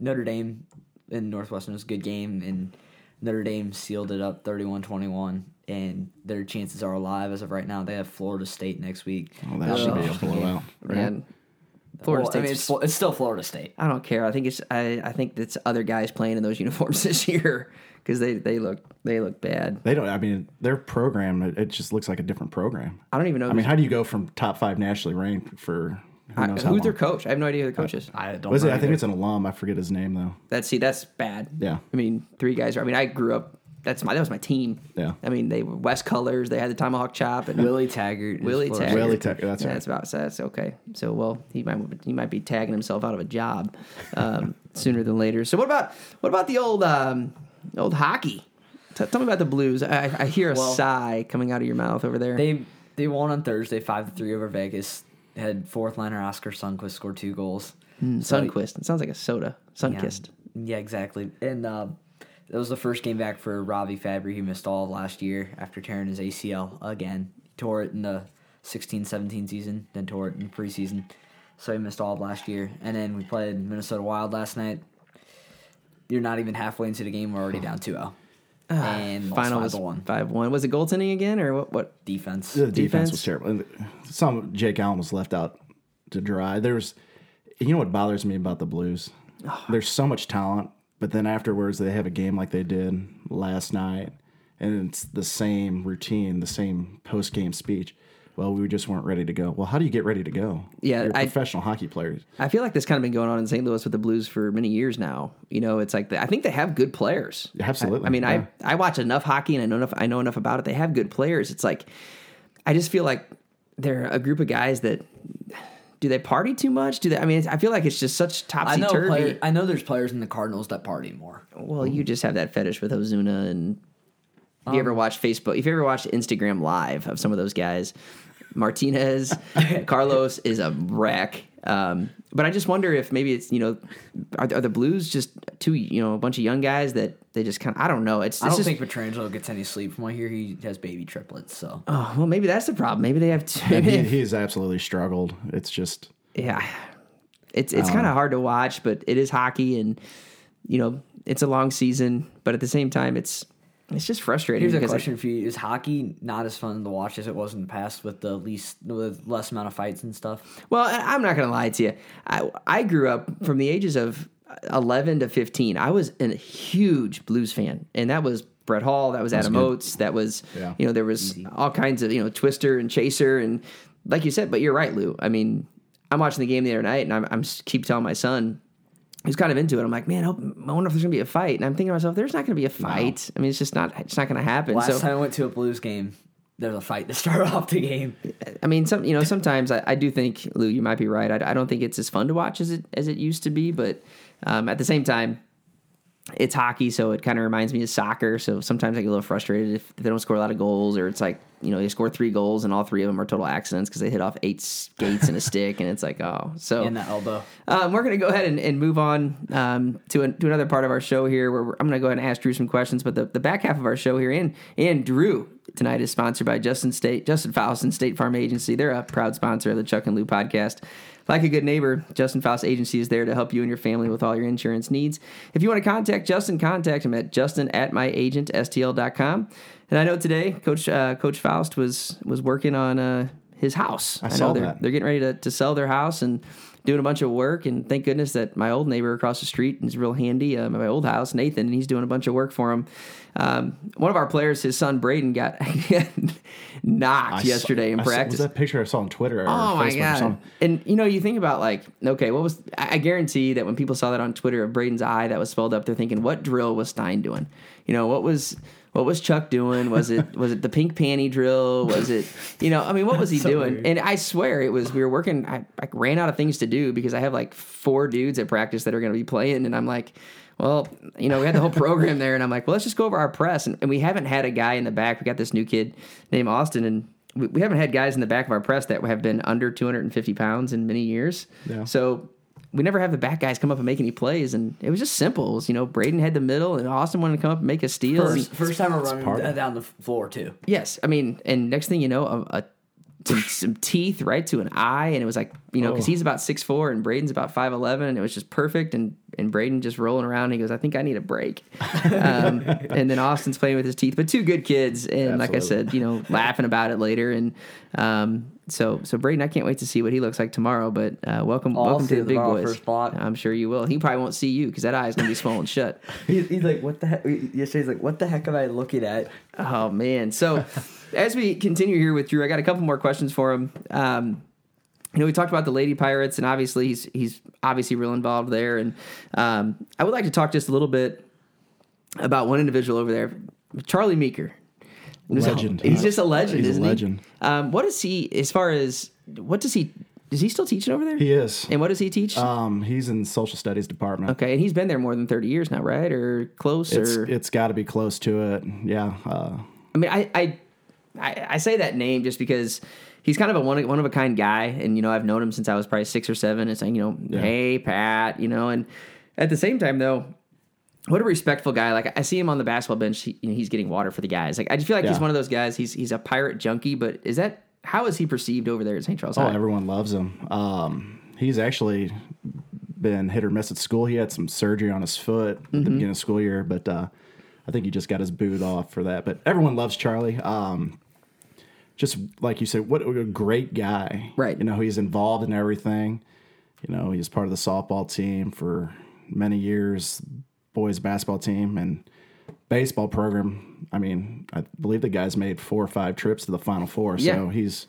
Notre Dame and Northwestern was a good game, and Notre Dame sealed it up 31-21, and their chances are alive as of right now. They have Florida State next week. Well, that should be a blowout. Right? Man. Florida Well, I State. mean, it's, it's still Florida State. I don't care. I think it's. I, I think it's other guys playing in those uniforms this year because they, they look they look bad. They don't. I mean, their program. It, it just looks like a different program. I don't even know. I mean, how do you go from top five nationally ranked for who I- knows how who's their coach? I have no idea who the coach uh, is. I don't. Was it? I think it's an alum. I forget his name though. That's see, that's bad. Yeah. I mean, three guys. Are, I mean, I grew up. That's my that was my team. Yeah. I mean, they were West Colors. They had the tomahawk chop and Willie Taggart. is Willie Taggart. Willie Taggart, that's yeah, right. That's about so that's okay. So well, he might he might be tagging himself out of a job um, sooner than later. So what about what about the old um, old hockey? T- tell me about the Blues. I, I hear a Well- sigh coming out of your mouth over there. They they won on Thursday, five to three over Vegas. Had fourth liner Oscar Sundqvist scored two goals. So- Sunquist. It sounds like a soda. Sunkist. Yeah, yeah exactly. And uh, that was the first game back for Robby Fabbri, He missed all of last year after tearing his ACL again. He Tore it in the 16-17 season, then tore it in preseason. So he missed all of last year. And then we played Minnesota Wild last night. You're not even halfway into the game. We're already down 2-0. Ah, and Final was 5 one. five one. Was it goaltending again or what? What? Defense. The defense, Defense? was terrible. Some Jake Allen was left out to dry. There's, you know what bothers me about the Blues? There's so much talent, but then afterwards they have a game like they did last night, and it's the same routine, the same post game speech. Well, we just weren't ready to go. Well, how do you get ready to go? Yeah, You're I- professional hockey players. I feel like this kind of been going on in St. Louis with the Blues for many years now. You know, it's like the, I think they have good players. Absolutely, I, I mean, yeah. I I watch enough hockey and I know enough. I know enough about it. They have good players. It's like I just feel like they're a group of guys that do they party too much? Do they? I mean, it's, I feel like it's just such topsy turvy. I know there's players in the Cardinals that party more. Well, you just have that fetish with Ozuna and. If you ever Um, watch Facebook, if you ever watched Instagram Live of some of those guys, Martinez, Carlos is a wreck. Um, but I just wonder if maybe it's you know, are, are the Blues just two you know a bunch of young guys that they just kind of I don't know. It's, it's I don't just, think Pietrangelo gets any sleep. From what I hear, he has baby triplets. So Oh well, maybe that's the problem. Maybe they have two. And he, he's absolutely struggled. It's just yeah, it's it's kind of hard to watch, but it is hockey, and you know it's a long season. But at the same time, it's it's just frustrating. here's a because, like, question for you: Is hockey not as fun to watch as it was in the past with the least with less amount of fights and stuff? Well, I- I'm not gonna lie to you. I I grew up from the ages of 11 to 15. I was a huge blues fan, and that was Brett Hull. That was Adam good. Oates. That was Yeah. you know there was all kinds of you know Twister and Chaser and like you said. But you're right, Lou. I mean, I'm watching the game the other night, and I'm I'm keep telling my son. Who's kind of into it? I'm like, man, I, hope, I wonder if there's gonna be a fight. And I'm thinking to myself, there's not gonna be a fight. I mean, it's just not. It's not gonna happen. Last so time I went to a Blues game, there was a fight to start off the game. I mean, some you know, sometimes I, I do think Lou, you might be right. I, I don't think it's as fun to watch as it as it used to be, but um, at the same time, it's hockey, so it kind of reminds me of soccer. So sometimes I get a little frustrated if they don't score a lot of goals, or it's like you know they score three goals and all three of them are total accidents because they hit off eight skates and a stick, and it's like oh, so in the elbow. um, we're going to go ahead and, and move on um, to, a, to another part of our show here where I'm going to go ahead and ask Drew some questions. But the, the back half of our show here and, and Drew tonight is sponsored by Justin State, Justin Faustin State Farm Agency. They're a proud sponsor of the Chuck and Lou podcast. Like a good neighbor, Justin Faust Agency is there to help you and your family with all your insurance needs. If you want to contact Justin, contact him at justin at myagentstl.com. And I know today, Coach uh, Coach Faust was was working on uh, his house. I know saw they're, that. they're getting ready to, to sell their house and doing a bunch of work. And thank goodness that my old neighbor across the street is real handy. Uh, my old house, Nathan, and he's doing a bunch of work for him. Um, one of our players, his son Braden, got knocked I saw- yesterday in I saw- practice. was that picture I saw on Twitter or Oh my Facebook or god! something? And you know, you think about like, okay, what was? I I guarantee that when people saw that on Twitter of Braden's eye that was swelled up, they're thinking, what drill was Stein doing? You know, what was what was Chuck doing? Was it was it the pink panty drill? Was it you know? I mean, what was he So doing? weird. And I swear it was we were working. I, I ran out of things to do because I have like four dudes at practice that are going to be playing, and I'm like. Well, you know, we had the whole program there, and I'm like, well, let's just go over our press. And, and we haven't had a guy in the back. We got this new kid named Austin, and we, we haven't had guys in the back of our press that have been under 250 pounds in many years. Yeah. So we never have the back guys come up and make any plays, and it was just simple. It was, you know, Braden had the middle, and Austin wanted to come up and make a steal. First, first time I'm running part of uh, down the floor too. Yes, I mean, and next thing you know, a, a some, some teeth right to an eye, and it was like you know because Oh. he's about six four and Braden's about five eleven, and it was just perfect. And and Braden just rolling around. He goes, I think I need a break. um, and then Austin's playing with his teeth, but two good kids, and like I said, you know, laughing about it later. And um, so so Braden, I can't wait to see what he looks like tomorrow. But uh, welcome I'll welcome to the big boys. I'm sure you will. He probably won't see you because that eye is gonna be swollen shut. He's, he's like, what the heck? Yesterday he's like, what the heck am I looking at? Oh man! So as we continue here with Drew, I got a couple more questions for him. Um, you know, we talked about the Lady Pirates, and obviously he's he's obviously real involved there. And um, I would like to talk just a little bit about one individual over there, Charlie Meeker. Legend. He's just a legend, He's a isn't legend. he? Um, what is he as far as what does he? Is he still teaching over there? He is. And what does he teach? Um, he's in social studies department. okay, and he's been there more than thirty years now, right? Or close? It's or it's got to be close to it. Yeah. Uh, I mean, I, I, I, I say that name just because he's kind of a one, one of a kind guy, and you know, I've known him since I was probably six or seven. And saying, you know, Yeah. hey Pat, you know, and at the same time though, what a respectful guy. Like I see him on the basketball bench, he, you know, he's getting water for the guys. Like I just feel like he's one of those guys. He's he's a pirate junkie, but is that how is he perceived over there at St. Charles oh, High? everyone loves him. Um, he's actually been hit or miss at school. He had some surgery on his foot at Mm-hmm. the beginning of school year, but uh, I think he just got his boot off for that. But everyone loves Charlie. Um, just like you said, what a great guy. Right. You know, he's involved in everything. You know, he's part of the softball team for many years, boys basketball team and baseball program. I mean, I believe the guy's made four or five trips to the Final Four. Yeah. So he's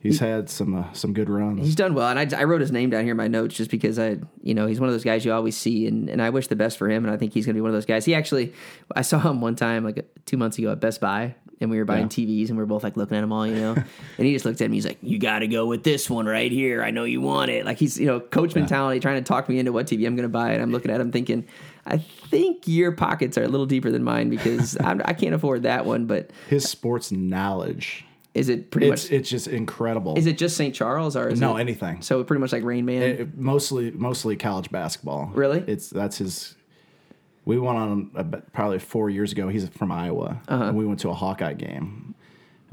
he's had some uh, some good runs. He's done well, and I, I wrote his name down here in my notes just because I, you know, he's one of those guys you always see, and, and I wish the best for him, and I think he's going to be one of those guys. He actually, I saw him one time like two months ago at Best Buy, and we were buying Yeah. TVs, and we were both like looking at them all, you know, and he just looked at me, he's like, "You got to go with this one right here. I know you want it." Like he's, you know, coach mentality, trying to talk me into what TV I'm going to buy, and I'm looking at him thinking, I think your pockets are a little deeper than mine because I'm, I can't afford that one, but His sports knowledge Is it pretty It's much? it's just incredible. Is it just St. Charles or is no it, anything? So pretty much like Rain Man. It- mostly mostly college basketball. Really? It's that's his. We went on a, probably four years ago. He's from Iowa, Uh-huh. and we went to a Hawkeye game,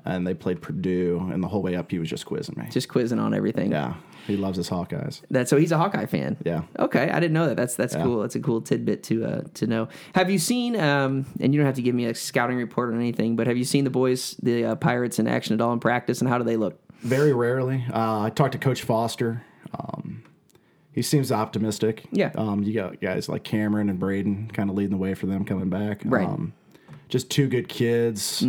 and they played Purdue, and the whole way up he was just quizzing me. just quizzing on everything. yeah, he loves his Hawkeyes. That so he's a Hawkeye fan. Yeah. Okay, I didn't know that. That's that's Yeah. cool. That's a cool tidbit to uh, to know. Have you seen? Um, and you don't have to give me a scouting report on anything, but have you seen the boys, the uh, Pirates, in action at all in practice, and how do they look? Very rarely. Uh, I talked to Coach Foster. Um, he seems optimistic. Yeah. Um, you got guys like Cameron and Braden kind of leading the way for them coming back. Right. Mm-hmm. Um, just two good kids,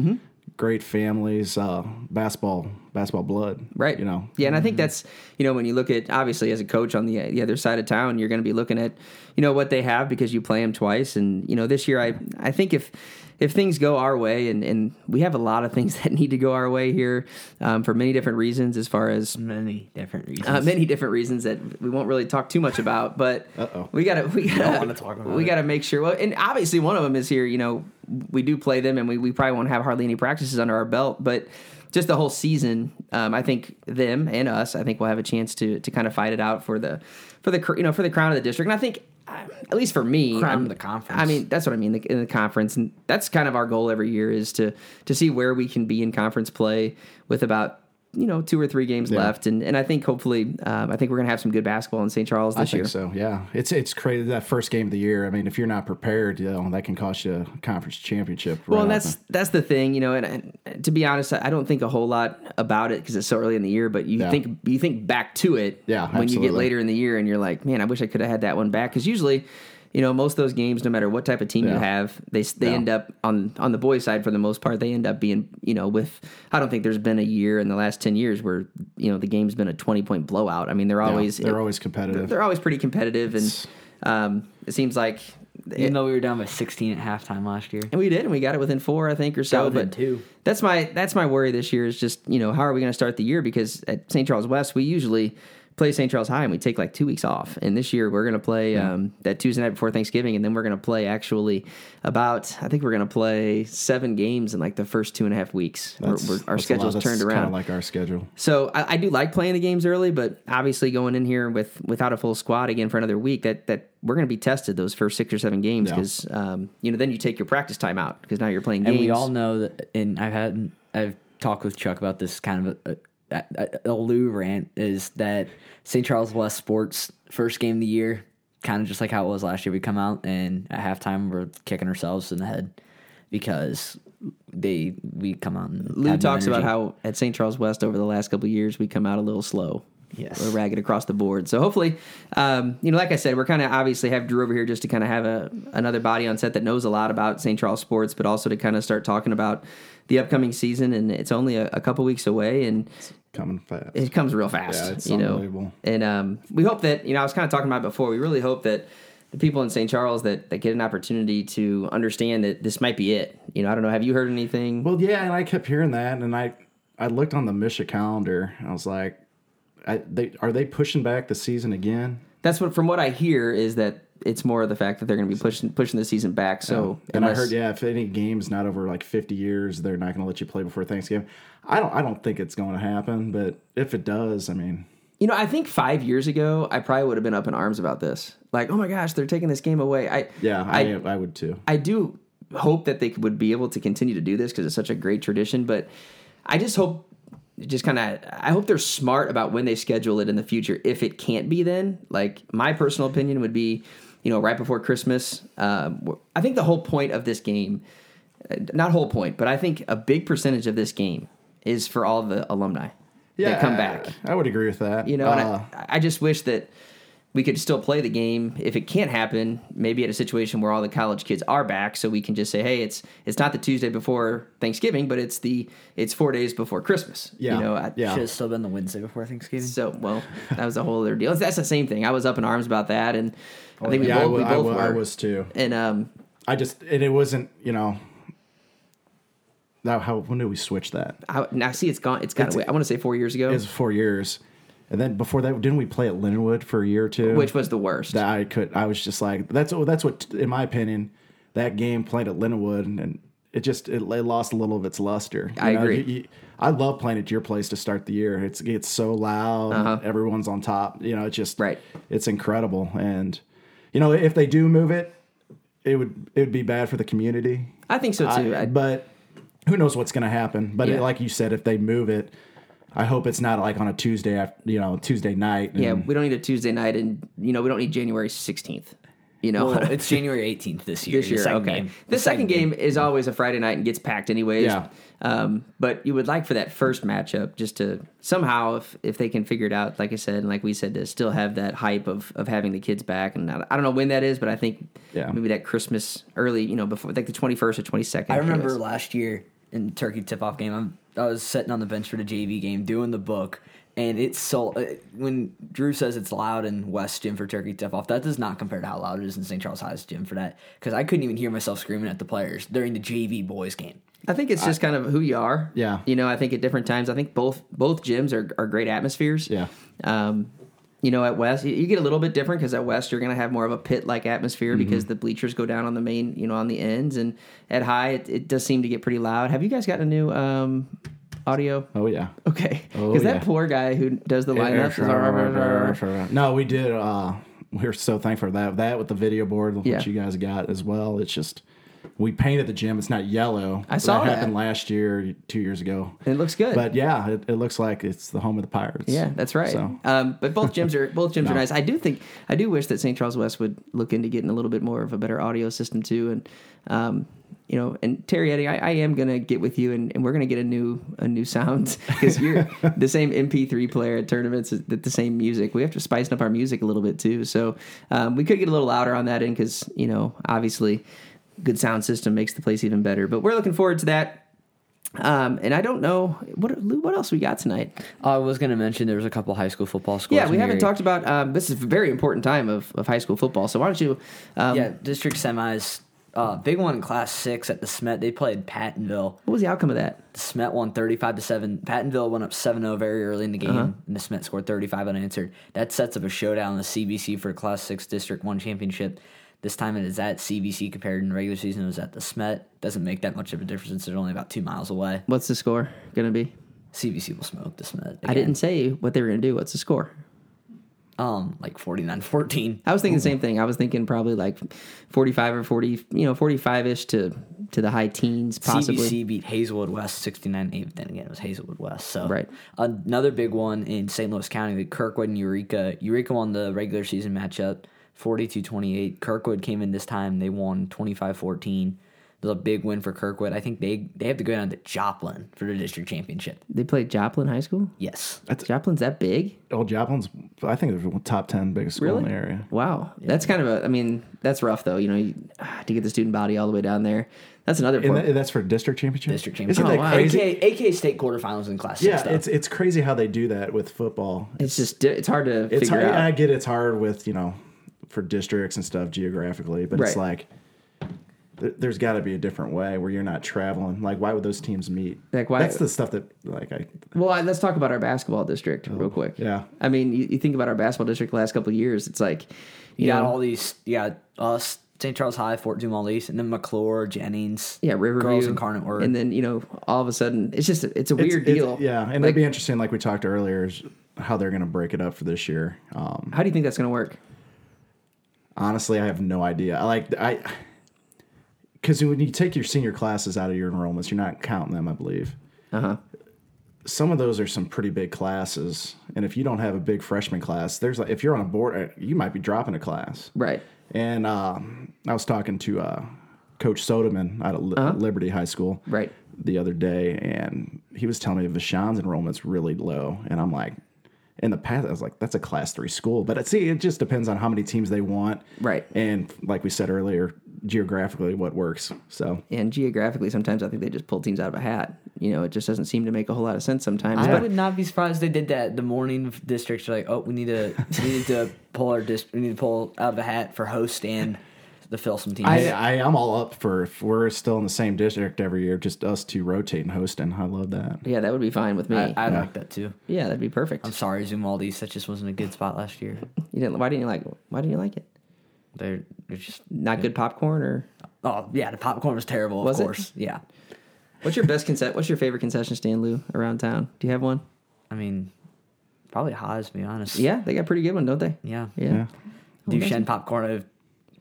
great families, uh, basketball, basketball blood. Right. You know. Yeah, and I think that's you know when you look at obviously as a coach on the the other side of town, you're going to be looking at you know what they have because you play them twice, and you know this year I I think if if things go our way, and and we have a lot of things that need to go our way here um, for many different reasons, as far as Many different reasons. uh, many different reasons that we won't really talk too much about, but Uh-oh. we gotta we gotta wanna talk about we it. gotta make sure. Well, and obviously one of them is here. You know, we do play them, and we, we probably won't have hardly any practices under our belt, but just the whole season, um, I think them and us, I think we'll have a chance to to kind of fight it out for the for the you know for the crown of the district, and I think. At least for me, I'm- the conference. I mean, that's what I mean the, in the conference, and that's kind of our goal every year is to to see where we can be in conference play with about you know two or three games Yeah. left, and and I think hopefully, um, I think we're gonna have some good basketball in St. Charles I this think year. so. Yeah, it's it's crazy that first game of the year. I mean, if you're not prepared, you know that can cost you a conference championship. Well, right and that's that's the thing, you know. And, and to be honest, I don't think a whole lot about it because it's so early in the year. But you Yeah. think you think back to it, Yeah, when you get later in the year, and you're like, man, I wish I could have had that one back. Because usually, you know, most of those games, no matter what type of team you have, they they Yeah. end up on on the boys' side for the most part. They end up being, you know, with I don't think there's been a year in the last ten years where you know the game's been a twenty point blowout. I mean, they're Yeah, always they're always competitive. they're always pretty competitive, and um, it seems like. Even though we were down by 16 at halftime last year. And we did, and we got it within four, I think, or so. But two. That's my that's my worry this year is just you know how are we going to start the year because at St. Charles West we usually play St. Charles High and we take like two weeks off, and this year we're going to play um, that Tuesday night before Thanksgiving, and then we're going to play actually about I think we're going to play seven games in like the first two and a half weeks. We're, we're, our schedule's turned around. like our schedule. So I, I do like playing the games early, but obviously going in here with without a full squad again for another week, that that we're going to be tested those first six or seven games Yeah. because um, you know then you take your practice time out because now you're playing games. And we all know that, and I've had, I've talked with Chuck about this kind of a, a, a, Lou rant is that St. Charles West sports first game of the year, kind of just like how it was last year. We come out and at halftime we're kicking ourselves in the head because they we come out. And Lou talks about how at St. Charles West over the last couple of years we come out a little slow. Yes. We're ragged across the board. So hopefully, um, you know, like I said, we're kind of obviously have Drew over here just to kind of have a another body on set that knows a lot about St. Charles sports, but also to kind of start talking about the upcoming season. And it's only a, a couple weeks away, and Coming fast. it comes real fast. Yeah, it's you know, unbelievable. and um, we hope that you know I was kind of talking about it before. We really hope that the people in St. Charles that that get an opportunity to understand that this might be it. You know, I don't know. Have you heard anything? Well, yeah, and I kept hearing that, and I I looked on the MSHSAA calendar. And I was like, I, they are they pushing back the season again? That's what from what I hear is that it's more of the fact that they're going to be pushing pushing the season back. So and I heard, yeah, if any game's not over like 50 years, they're not going to let you play before Thanksgiving. I don't, I don't think it's going to happen, but if it does, I mean, you know, I think five years ago I probably would have been up in arms about this. Like, oh my gosh, they're taking this game away. I yeah, I I, I, would too. I do hope that they would be able to continue to do this because it's such a great tradition. But I just hope, just kind of, I hope they're smart about when they schedule it in the future. If it can't be then, like my personal opinion would be, you know, right before Christmas. Um, I think the whole point of this game, uh, not whole point, but I think a big percentage of this game is for all the alumni that come back. I, would agree with that. You know, and Uh, I, I just wish that we could still play the game. If it can't happen, maybe at a situation where all the college kids are back, so we can just say, "Hey, it's it's not the Tuesday before Thanksgiving, but it's the it's four days before Christmas." Yeah, you know, I, yeah. Should have still been the Wednesday before Thanksgiving. So, well, that was a whole other deal. That's the same thing. I was up in arms about that, and I think we yeah, both, wa- we I both wa- I were. was too. and um, I just, and it wasn't, you know, now how, when did we switch that? I, now see, it's gone. It's got It's- away. I want to say four years ago, It was four years. And then before that, didn't we play at Linwood for a year or two? which was the worst. that I could. I was just like, that's oh, that's what, in my opinion, that game played at Linwood, and it just it, lost a little of its luster. You I know, agree. you- you- I love playing at your place to start the year. It's it's so loud. Uh-huh. Everyone's on top. You know, it's just Right. It's incredible. And you know, if they do move it, it would it would be bad for the community. I think so too. I- but who knows what's going to happen? But Yeah. it, like you said, if they move it, I hope it's not like on a Tuesday after you know Tuesday night. yeah, we don't need a Tuesday night, and you know we don't need January sixteenth. You know, Well, it's January 18th this year. this year. second Okay, game. the, second game, is always a Friday night and gets packed anyways. Yeah. Um, but you would like for that first matchup just to somehow, if if they can figure it out, like I said, and like we said, to still have that hype of of having the kids back. And I, I don't know when that is, but I think Yeah. maybe that Christmas early, you know, before like the twenty first or twenty second. I remember last year in Turkey tip off game, I'm, I was sitting on the bench for the JV game doing the book, and it's so uh, when Drew says it's loud in West Gym for Turkey tip off, that does not compare to how loud it is in St. Charles High's gym for that because I couldn't even hear myself screaming at the players during the JV boys game. I think it's just kind of who you are. Yeah. You know, I think at different times, I think both both gyms are, are great atmospheres. Yeah. Um, you know, at West, you, get a little bit different because at West you're going to have more of a pit like atmosphere Mm-hmm. because the bleachers go down on the main, you know, on the ends, and at High it, it does seem to get pretty loud. Have you guys gotten a new um, audio? Oh yeah. Okay, Oh, because that poor guy who does the lineups. No, we did. Uh, we're so thankful for that. That with the video board, Yeah. you guys got as well. It's just we painted the gym. It's not yellow. I saw that that. happened last year, two years ago. It looks good. But yeah, it, it looks like it's the home of the Pirates. Yeah, that's right. So Um, but both gyms are both gyms are nice. I do think I do wish that St. Charles West would look into getting a little bit more of a better audio system too. And um, you know, and Terry Eddie, I, I am gonna get with you, and, and we're gonna get a new a new sound because you're the same MP3 player at tournaments, that the same music. We have to spice up our music a little bit too. So um, we could get a little louder on that end because you know, obviously, good sound system makes the place even better. But we're looking forward to that. Um, and I don't know what Lou, what else we got tonight. I was going to mention there was a couple high school football scores. Yeah, we haven't here. talked about um, this is a very important time of, of high school football. So why don't you? Um, Yeah, district semis. Uh, big one in class six at De Smet. They played Pattonville. What was the outcome of that? De Smet won 35 to 7. Pattonville went up 7 0 very early in the game, Uh-huh. and De Smet scored 35 unanswered. That sets up a showdown in the CBC for Class 6 District 1 championship. This time it is at CBC compared in the regular season. It was at De Smet. Doesn't make that much of a difference since they're only about two miles away. What's the score going to be? CBC will smoke De Smet. I didn't say what they were going to do. What's the score? Um, like 49 14. I was thinking the same thing. I was thinking probably like forty-five or forty, you know, forty-five ish to to the high teens, possibly. CBC beat Hazelwood West 69 8. Then again, it was Hazelwood West. So Right. another big one in St. Louis County, the Kirkwood and Eureka. Eureka won the regular season matchup 42 28. Kirkwood came in this time. They won 25 14. It was a big win for Kirkwood. I think they, they have to go down to Joplin for the district championship. They played Joplin High School. Yes. Joplin's that big? Old Joplin's, I think they're top ten biggest school in the area. Wow, that's kind of a. I mean, that's rough though. You know, you, ah, to get the student body all the way down there. That's another. And part. that- that's for district championship. District Isn't championship. that Oh, wow. crazy? AK, AK State quarterfinals in Class Yeah, though. it's it's crazy how they do that with football. it's just it's hard to It's figure hard. out. I get it's hard with you know for districts and stuff geographically, but it's like th- there's got to be a different way where you're not traveling. Like, why would those teams meet? Like, why- That's the stuff that like I. Well, I- let's talk about our basketball district real quick. Oh, yeah. I mean, you, you think about our basketball district the last couple of years. It's like, you you got know, all these, Yeah, us, St. Charles High, Fort Zumwalt East, and then McClure, Jennings. yeah, Riverview, Girls Incarnate Word. and then you know, all of a sudden, it's just it's a weird it's- deal. yeah, and Like, it'd be interesting, like we talked earlier, is how they're going to break it up for this year. Um, how do you think that's going to work? Honestly, I have no idea. I like I because when you take your senior classes out of your enrollments, you're not counting them. I believe. Uh huh. some of those are some pretty big classes, and if you don't have a big freshman class, there's like if you're on a board, uh, you might be dropping a class. Right. And um, I was talking to uh, Coach Sodeman out of Li- Uh-huh. Liberty High School Right. the other day, and he was telling me Vashon's enrollment's really low, and I'm like. In the past, I was like, "That's a class three school," but see, it just depends on how many teams they want, Right. And like we said earlier, geographically, what works. So And geographically, sometimes I think they just pull teams out of a hat. You know, it just doesn't seem to make a whole lot of sense sometimes. I But would not be surprised they did that. The morning districts are like, oh, we need to we need to pull our dist- we need to pull out of a hat for host and to fill some teams. I, I I'm all up for if we're still in the same district every year, just us two rotating hosting. I love that. yeah, that would be fine with me. I, I Yeah. like that too. yeah, that'd be perfect. I'm sorry, Zumaldi's. That just wasn't a good spot last year. You didn't? Why didn't you like? Why didn't you like it? They're they're just Not good popcorn, or Oh yeah, the popcorn was terrible. Of Was it? course, yeah. What's your best concession? What's your favorite concession stand, Lou, around town? Do you have one? I mean, probably Haas, to be honest. Yeah, they got a pretty good one, don't they? yeah. Yeah. Yeah. Duchesne popcorn.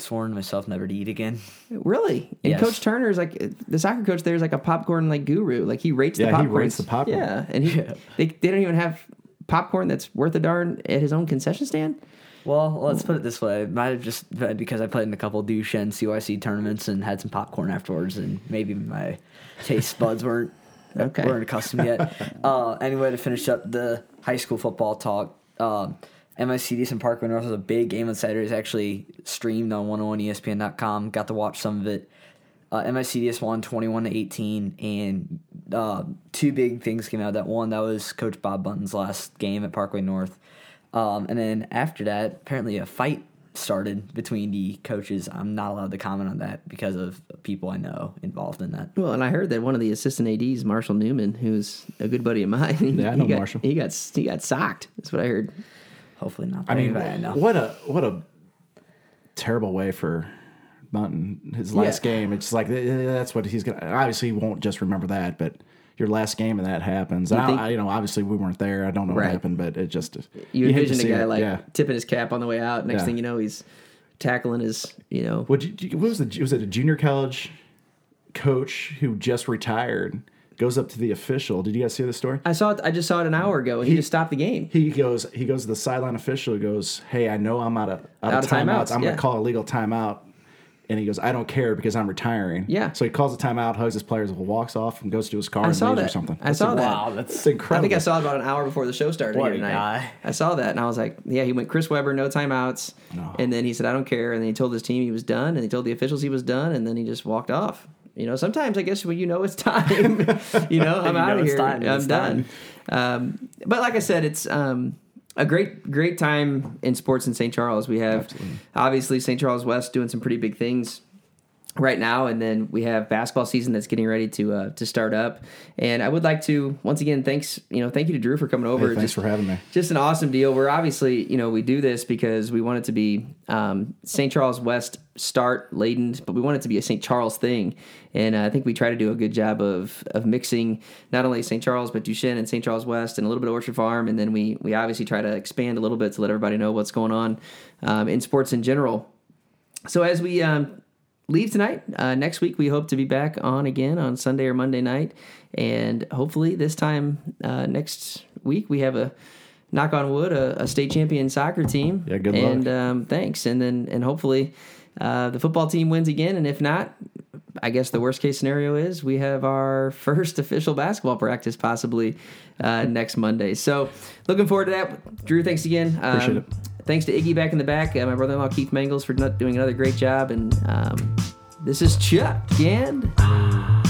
I've sworn myself never to eat again. Really? And Yes. Coach Turner is like the soccer coach. There is like a popcorn like guru. Like he rates Yeah, the he popcorn. rates the popcorn. Yeah, and he Yeah. they they don't even have popcorn that's worth a darn at his own concession stand. Well, let's put it this way: it might have just been because I played in a couple of Duchesne CYC tournaments and had some popcorn afterwards, and maybe my taste buds weren't Okay. weren't accustomed yet. uh, anyway, to finish up the high school football talk, um, MICDS and Parkway North was a big game on Saturday. It's actually streamed on 101ESPN.com. Got to watch some of it. Uh, MICDS won 21 to 18, and uh, two big things came out of that. One, that was Coach Bob Button's last game at Parkway North. Um, and then after that, apparently a fight started between the coaches. I'm not allowed to comment on that because of people I know involved in that. Well, and I heard that one of the assistant ads, Marshall Newman, who's a good buddy of mine, he, Yeah, I he know got, Marshall. He got he got socked. That's what I heard. Hopefully not. I mean, I know. what a what a terrible way for Bunton his last Yeah. game. It's like eh, that's what he's gonna. Obviously, he won't just remember that, but your last game and that happens. I, think- I, you know, obviously we weren't there. I don't know Right. what happened, but it just You, to envision a guy it. like yeah. tipping his cap on the way out. Next Yeah. thing you know, he's tackling his you know What, what was the was it a junior college coach who just retired goes up to the official? Did you guys see the story? I saw it. I just saw it an hour ago, and he, just stopped the game. He goes he goes to the sideline official. He goes, "Hey, I know I'm out of out, Out of of timeouts. timeouts, I'm yeah. going to call a legal timeout." And he goes, "I don't care because I'm retiring." Yeah. So he calls a timeout, hugs his players, walks off, and goes to his car I and saw leaves that. or something. I saw that. wow, that's It's incredible. I think I saw it about an hour before the show started What here a tonight. guy. I saw that and I was like, yeah, he went Chris Webber, no timeouts. No. And then he said, I don't care. And then he told his team he was done and he told the officials he was done and then he just walked off. You know, sometimes I guess when you know it's time, you know, I'm You out of here. time, I'm done. Um, but like I said, it's um, a great, great time in sports in St. Charles. We have obviously St. Charles West doing some pretty big things right now, and then we have basketball season that's getting ready to uh, to start up. And I would like to once again thanks you know thank you to Drew for coming over. Hey, thanks Just- for having me. just an awesome deal. We're obviously, you know, we do this because we want it to be um, St. Charles West start laden, but we want it to be a St. Charles thing. And uh, I think we try to do a good job of of mixing not only St. Charles but Duchesne and St. Charles West and a little bit of Orchard Farm, and then we we obviously try to expand a little bit to let everybody know what's going on um, in sports in general. So as we um, leave tonight, uh, next week we hope to be back on again on Sunday or Monday night, and hopefully this time uh, next week we have a knock on wood a, a state champion soccer team. Yeah, good luck. And um, thanks, and then and hopefully uh, the football team wins again, and if not. I guess the worst case scenario is we have our first official basketball practice possibly uh, next Monday. So, looking forward to that. Drew, thanks again. Um, Appreciate it. Thanks to Iggy back in the back, uh, my brother in law Keith Mangles for doing another great job. And um, this is Chuck and.